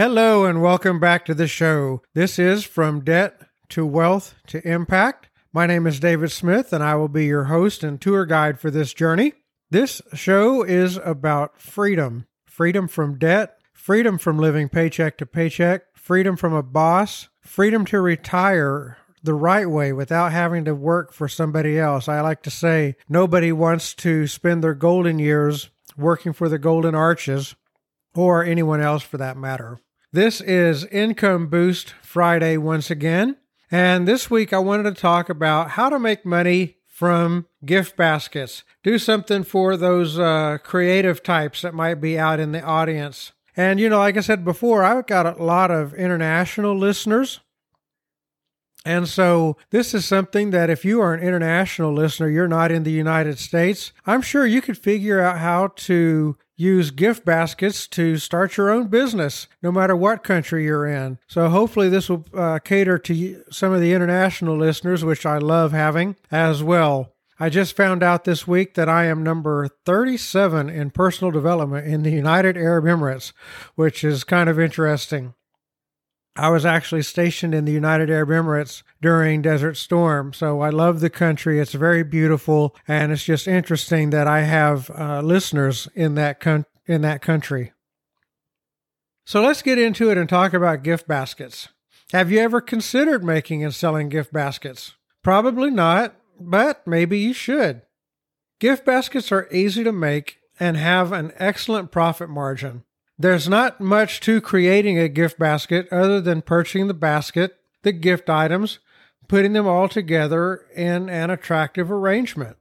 Hello and welcome back to the show. This is From Debt to Wealth to Impact. My name is David Smith and I will be your host and tour guide for this journey. This show is about freedom freedom from debt, freedom from living paycheck to paycheck, freedom from a boss, freedom to retire the right way without having to work for somebody else. I like to say nobody wants to spend their golden years working for the Golden Arches or anyone else for that matter. This is Income Boost Friday once again. And this week I wanted to talk about how to make money from gift baskets. Do something for those uh, creative types that might be out in the audience. And, you know, like I said before, I've got a lot of international listeners. And so this is something that if you are an international listener, you're not in the United States, I'm sure you could figure out how to use gift baskets to start your own business, no matter what country you're in. So hopefully this will uh, cater to some of the international listeners, which I love having as well. I just found out this week that I am number 37 in personal development in the United Arab Emirates, which is kind of interesting. I was actually stationed in the United Arab Emirates during Desert Storm. So I love the country. It's very beautiful. And it's just interesting that I have uh, listeners in that, con- in that country. So let's get into it and talk about gift baskets. Have you ever considered making and selling gift baskets? Probably not but maybe you should. Gift baskets are easy to make and have an excellent profit margin. There's not much to creating a gift basket other than purchasing the basket, the gift items, putting them all together in an attractive arrangement.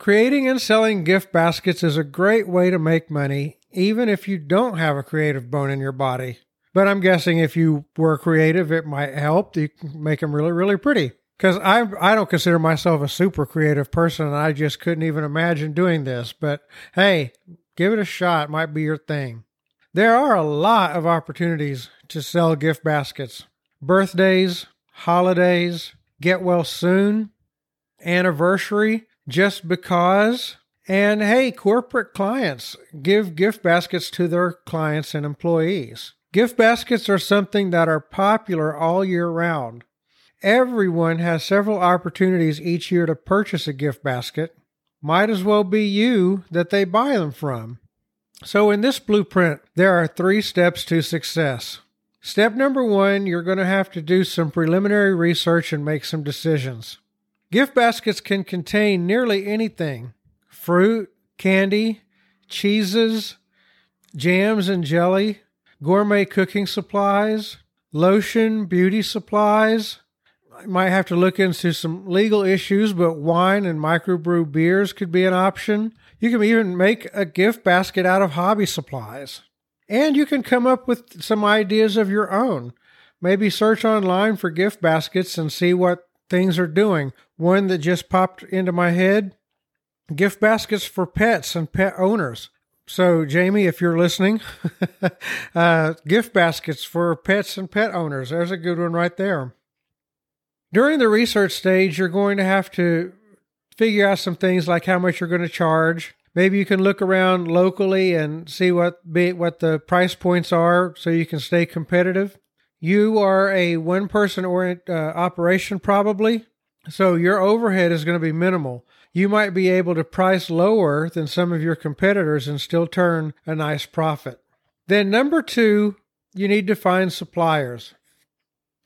Creating and selling gift baskets is a great way to make money, even if you don't have a creative bone in your body. But I'm guessing if you were creative, it might help. You can make them really, really pretty because I I don't consider myself a super creative person, and I just couldn't even imagine doing this. But hey, give it a shot; it might be your thing. There are a lot of opportunities to sell gift baskets: birthdays, holidays, get well soon, anniversary, just because. And hey, corporate clients give gift baskets to their clients and employees. Gift baskets are something that are popular all year round. Everyone has several opportunities each year to purchase a gift basket. Might as well be you that they buy them from. So, in this blueprint, there are three steps to success. Step number one, you're going to have to do some preliminary research and make some decisions. Gift baskets can contain nearly anything fruit, candy, cheeses, jams and jelly, gourmet cooking supplies, lotion, beauty supplies, I might have to look into some legal issues, but wine and microbrew beers could be an option. You can even make a gift basket out of hobby supplies. And you can come up with some ideas of your own. Maybe search online for gift baskets and see what things are doing. One that just popped into my head gift baskets for pets and pet owners. So, Jamie, if you're listening, uh, gift baskets for pets and pet owners. There's a good one right there. During the research stage, you're going to have to figure out some things like how much you're going to charge. Maybe you can look around locally and see what be, what the price points are so you can stay competitive. You are a one person orient uh, operation probably, so your overhead is going to be minimal. You might be able to price lower than some of your competitors and still turn a nice profit. Then number 2, you need to find suppliers.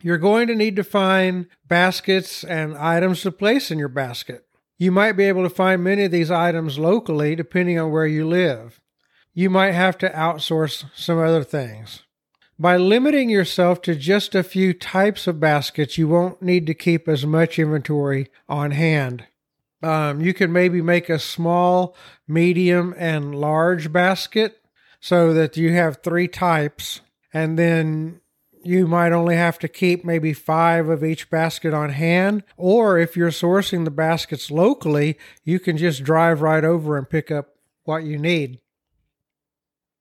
You're going to need to find baskets and items to place in your basket. You might be able to find many of these items locally depending on where you live. You might have to outsource some other things. By limiting yourself to just a few types of baskets, you won't need to keep as much inventory on hand. Um, you can maybe make a small, medium, and large basket so that you have three types, and then you might only have to keep maybe five of each basket on hand. Or if you're sourcing the baskets locally, you can just drive right over and pick up what you need.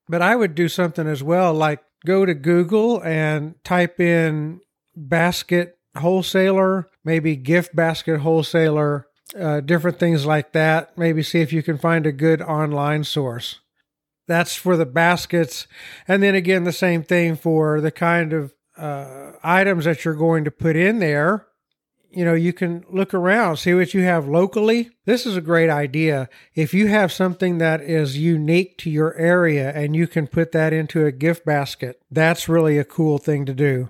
But I would do something as well, like go to Google and type in basket wholesaler, maybe gift basket wholesaler, uh, different things like that. Maybe see if you can find a good online source. That's for the baskets. And then again, the same thing for the kind of uh, items that you're going to put in there. You know, you can look around, see what you have locally. This is a great idea. If you have something that is unique to your area and you can put that into a gift basket, that's really a cool thing to do.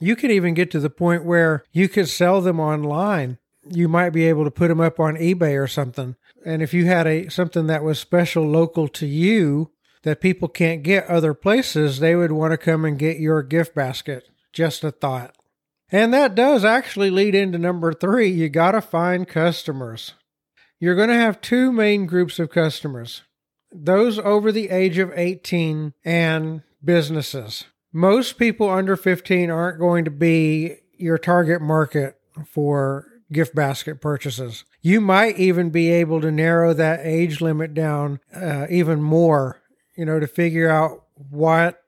You could even get to the point where you could sell them online. You might be able to put them up on eBay or something. And if you had a something that was special local to you that people can't get other places, they would want to come and get your gift basket. Just a thought. And that does actually lead into number 3, you got to find customers. You're going to have two main groups of customers. Those over the age of 18 and businesses most people under 15 aren't going to be your target market for gift basket purchases. You might even be able to narrow that age limit down uh, even more, you know, to figure out what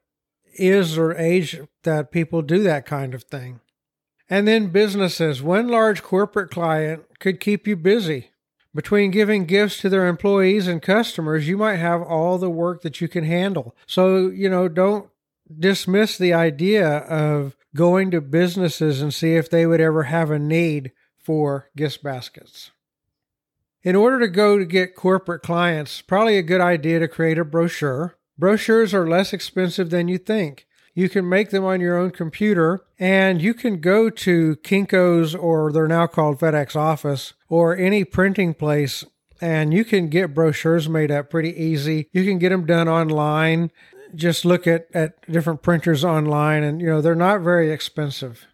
is or age that people do that kind of thing. And then businesses. One large corporate client could keep you busy. Between giving gifts to their employees and customers, you might have all the work that you can handle. So, you know, don't dismiss the idea of going to businesses and see if they would ever have a need for gift baskets. In order to go to get corporate clients, probably a good idea to create a brochure. Brochures are less expensive than you think. You can make them on your own computer and you can go to Kinko's or they're now called FedEx Office or any printing place and you can get brochures made up pretty easy. You can get them done online just look at, at different printers online and, you know, they're not very expensive.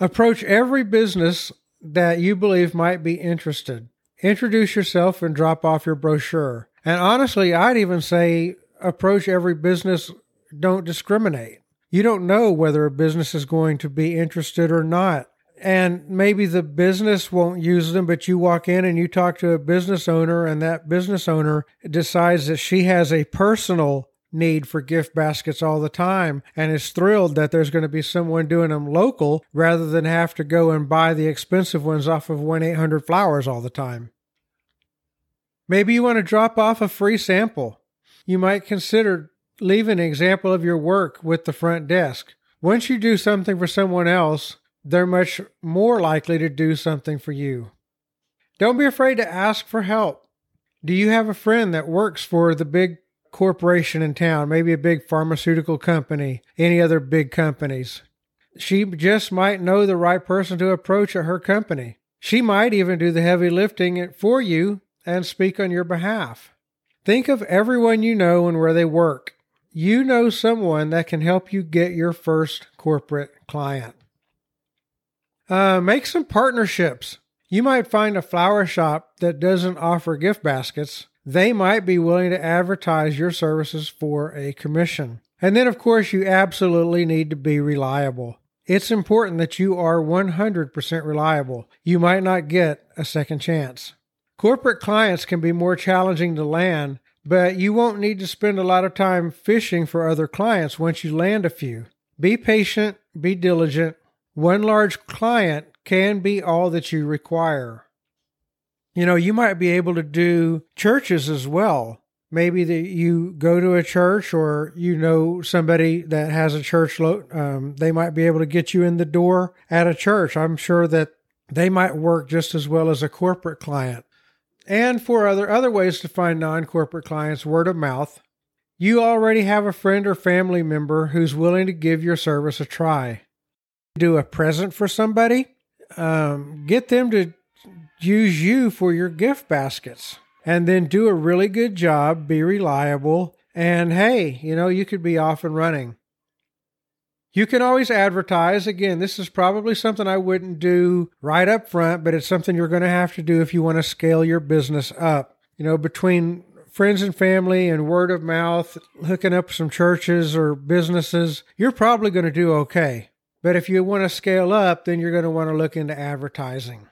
Approach every business that you believe might be interested. Introduce yourself and drop off your brochure. And honestly, I'd even say approach every business, don't discriminate. You don't know whether a business is going to be interested or not and maybe the business won't use them, but you walk in and you talk to a business owner, and that business owner decides that she has a personal need for gift baskets all the time and is thrilled that there's going to be someone doing them local rather than have to go and buy the expensive ones off of 1 800 Flowers all the time. Maybe you want to drop off a free sample. You might consider leaving an example of your work with the front desk. Once you do something for someone else, they're much more likely to do something for you. Don't be afraid to ask for help. Do you have a friend that works for the big corporation in town, maybe a big pharmaceutical company, any other big companies? She just might know the right person to approach at her company. She might even do the heavy lifting for you and speak on your behalf. Think of everyone you know and where they work. You know someone that can help you get your first corporate client. Uh, make some partnerships. You might find a flower shop that doesn't offer gift baskets. They might be willing to advertise your services for a commission. And then, of course, you absolutely need to be reliable. It's important that you are 100% reliable. You might not get a second chance. Corporate clients can be more challenging to land, but you won't need to spend a lot of time fishing for other clients once you land a few. Be patient, be diligent, one large client can be all that you require. You know, you might be able to do churches as well. Maybe that you go to a church or you know somebody that has a church, um, they might be able to get you in the door at a church. I'm sure that they might work just as well as a corporate client. And for other other ways to find non-corporate clients, word of mouth. You already have a friend or family member who's willing to give your service a try do a present for somebody, um, get them to use you for your gift baskets and then do a really good job, be reliable, and hey, you know, you could be off and running. You can always advertise. Again, this is probably something I wouldn't do right up front, but it's something you're going to have to do if you want to scale your business up. You know, between friends and family and word of mouth, hooking up some churches or businesses, you're probably going to do okay. But if you want to scale up, then you're going to want to look into advertising.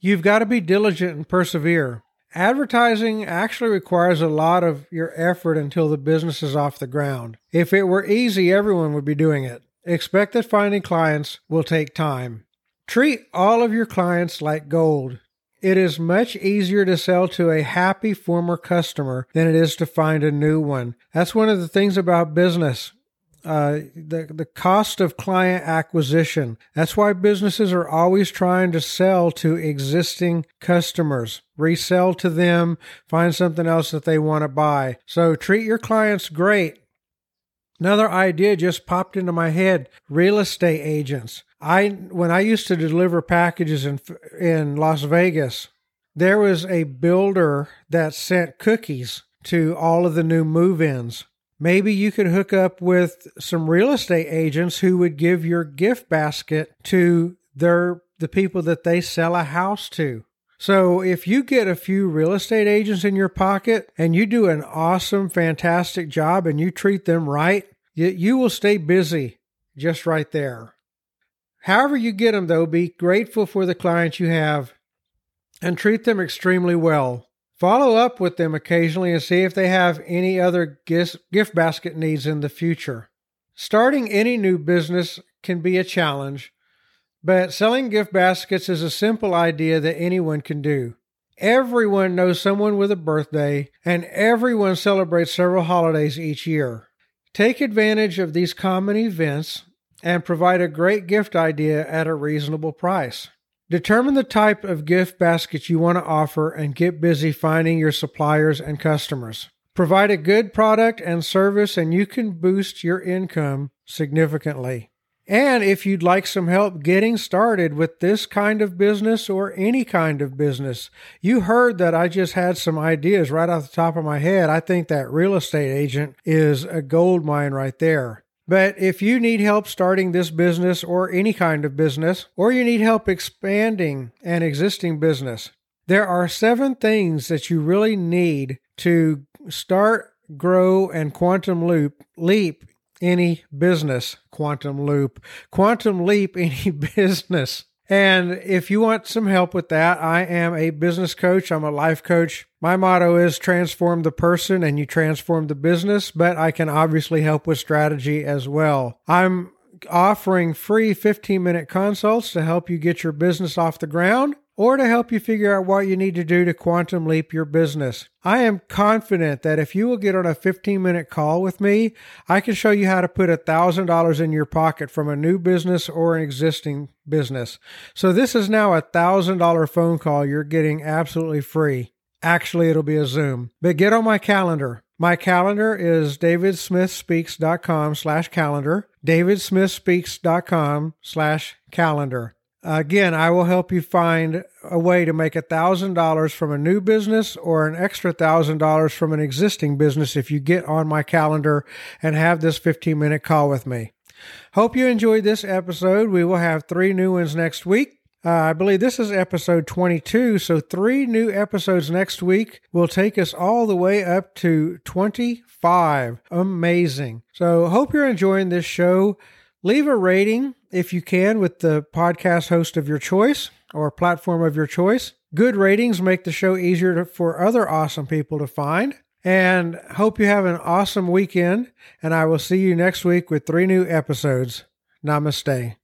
You've got to be diligent and persevere. Advertising actually requires a lot of your effort until the business is off the ground. If it were easy, everyone would be doing it. Expect that finding clients will take time. Treat all of your clients like gold. It is much easier to sell to a happy former customer than it is to find a new one. That's one of the things about business. Uh, the the cost of client acquisition. That's why businesses are always trying to sell to existing customers, resell to them, find something else that they want to buy. So treat your clients great. Another idea just popped into my head: real estate agents. I when I used to deliver packages in in Las Vegas, there was a builder that sent cookies to all of the new move-ins. Maybe you could hook up with some real estate agents who would give your gift basket to their the people that they sell a house to. So if you get a few real estate agents in your pocket and you do an awesome, fantastic job and you treat them right, you, you will stay busy just right there. However, you get them, though, be grateful for the clients you have and treat them extremely well. Follow up with them occasionally and see if they have any other gift, basket needs in the future. Starting any new business can be a challenge, but selling gift baskets is a simple idea that anyone can do. Everyone knows someone with a birthday, and everyone celebrates several holidays each year. Take advantage of these common events and provide a great gift idea at a reasonable price. Determine the type of gift basket you want to offer and get busy finding your suppliers and customers. Provide a good product and service, and you can boost your income significantly. And if you'd like some help getting started with this kind of business or any kind of business, you heard that I just had some ideas right off the top of my head. I think that real estate agent is a gold mine right there. But if you need help starting this business or any kind of business, or you need help expanding an existing business, there are seven things that you really need to start, grow, and quantum loop leap any business. Quantum loop, quantum leap any business. And if you want some help with that, I am a business coach. I'm a life coach. My motto is transform the person and you transform the business, but I can obviously help with strategy as well. I'm offering free 15 minute consults to help you get your business off the ground or to help you figure out what you need to do to quantum leap your business. I am confident that if you will get on a 15 minute call with me, I can show you how to put $1,000 in your pocket from a new business or an existing business. So this is now a $1,000 phone call you're getting absolutely free. Actually, it'll be a Zoom, but get on my calendar. My calendar is davidsmithspeaks.com slash calendar, davidsmithspeaks.com slash calendar. Again, I will help you find a way to make $1,000 from a new business or an extra $1,000 from an existing business if you get on my calendar and have this 15 minute call with me. Hope you enjoyed this episode. We will have three new ones next week. Uh, I believe this is episode 22, so three new episodes next week will take us all the way up to 25. Amazing. So, hope you're enjoying this show. Leave a rating if you can with the podcast host of your choice or platform of your choice. Good ratings make the show easier to, for other awesome people to find. And hope you have an awesome weekend. And I will see you next week with three new episodes. Namaste.